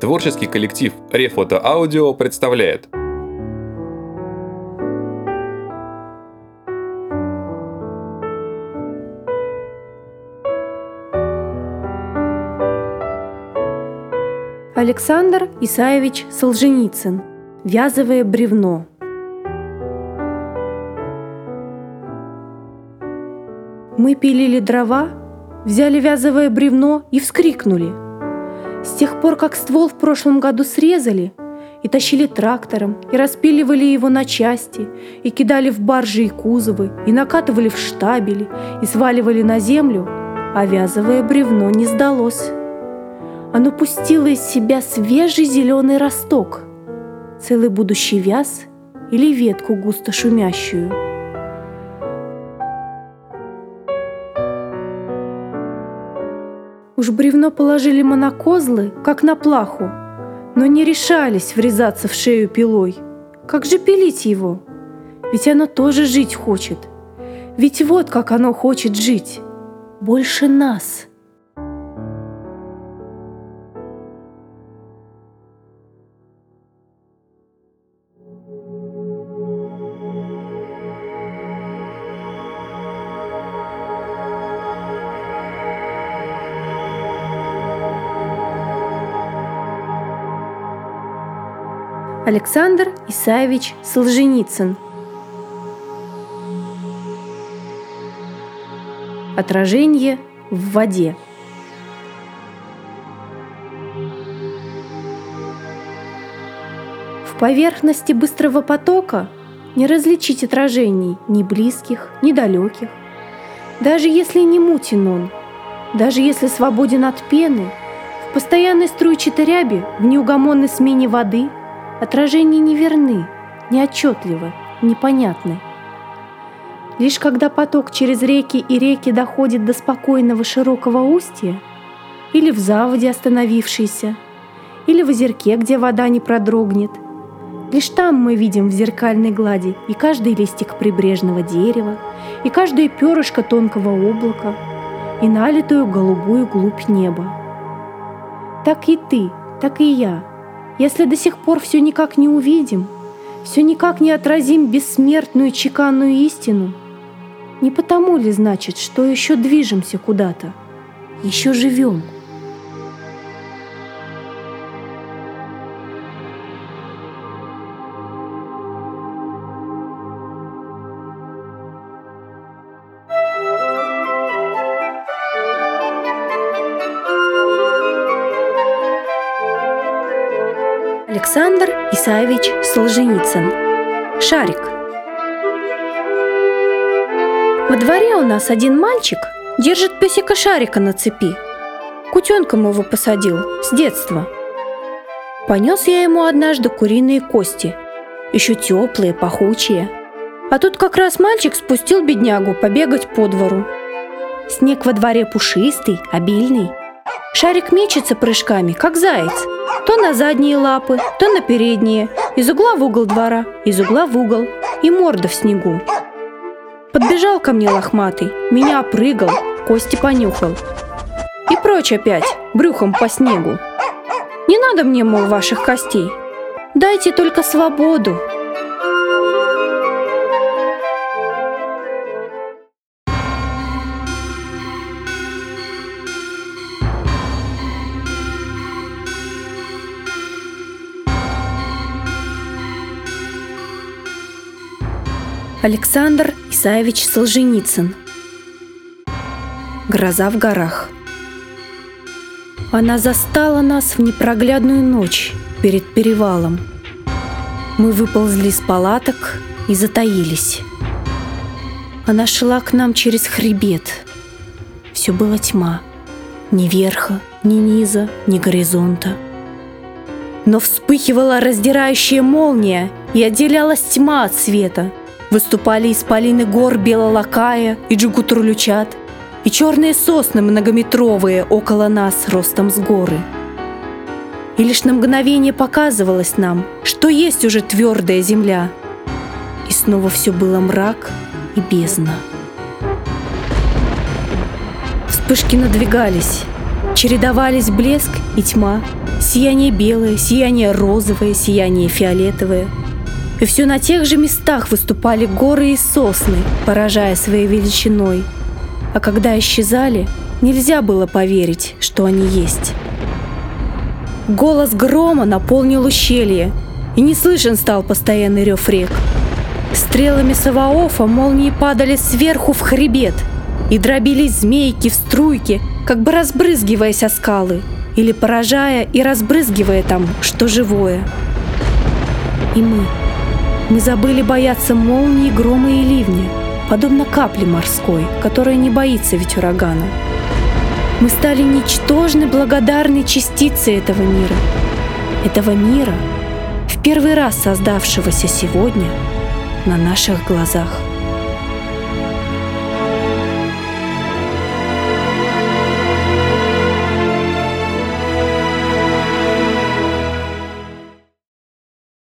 Творческий коллектив Рефото Аудио представляет. Александр Исаевич Солженицын. «Вязовое бревно» Мы пилили дрова, взяли вязовое бревно и вскрикнули. С тех пор, как ствол в прошлом году срезали и тащили трактором, и распиливали его на части, и кидали в баржи и кузовы, и накатывали в штабели, и сваливали на землю, а бревно не сдалось. Оно пустило из себя свежий зеленый росток, целый будущий вяз или ветку густо шумящую – Уж бревно положили монокозлы, как на плаху, но не решались врезаться в шею пилой. Как же пилить его? Ведь оно тоже жить хочет. Ведь вот как оно хочет жить. Больше нас – Александр Исаевич Солженицын. Отражение в воде. В поверхности быстрого потока не различить отражений ни близких, ни далеких. Даже если не мутен он, даже если свободен от пены, в постоянной струйчатой ряби, в неугомонной смене воды – Отражения неверны, неотчетливы, непонятны. Лишь когда поток через реки и реки доходит до спокойного широкого устья, или в заводе остановившейся, или в озерке, где вода не продрогнет, лишь там мы видим в зеркальной глади и каждый листик прибрежного дерева, и каждое перышко тонкого облака, и налитую голубую глубь неба. Так и ты, так и я — если до сих пор все никак не увидим, все никак не отразим бессмертную чеканную истину, не потому ли значит, что еще движемся куда-то, еще живем – Александр Исаевич Солженицын. Шарик. Во дворе у нас один мальчик держит песика Шарика на цепи. Кутенком его посадил с детства. Понес я ему однажды куриные кости, еще теплые, пахучие. А тут как раз мальчик спустил беднягу побегать по двору. Снег во дворе пушистый, обильный. Шарик мечется прыжками, как заяц – то на задние лапы, то на передние, из угла в угол двора, из угла в угол, и морда в снегу. Подбежал ко мне лохматый, меня опрыгал, кости понюхал. И прочь опять, брюхом по снегу. Не надо мне, мол, ваших костей. Дайте только свободу, Александр Исаевич Солженицын Гроза в горах Она застала нас в непроглядную ночь перед перевалом. Мы выползли из палаток и затаились. Она шла к нам через хребет. Все было тьма. Ни верха, ни низа, ни горизонта. Но вспыхивала раздирающая молния и отделялась тьма от света — Выступали исполины гор Белолакая и Джугутрулючат, и черные сосны многометровые около нас ростом с горы. И лишь на мгновение показывалось нам, что есть уже твердая земля. И снова все было мрак и бездна. Вспышки надвигались, Чередовались блеск и тьма, сияние белое, сияние розовое, сияние фиолетовое. И все на тех же местах выступали горы и сосны, поражая своей величиной. А когда исчезали, нельзя было поверить, что они есть. Голос грома наполнил ущелье, и не слышен стал постоянный рев рек. Стрелами Саваофа молнии падали сверху в хребет, и дробились змейки в струйке, как бы разбрызгиваясь о скалы, или поражая и разбрызгивая там, что живое. И мы, мы забыли бояться молнии, грома и ливня, подобно капле морской, которая не боится ведь урагана. Мы стали ничтожной благодарной частицей этого мира. Этого мира, в первый раз создавшегося сегодня на наших глазах.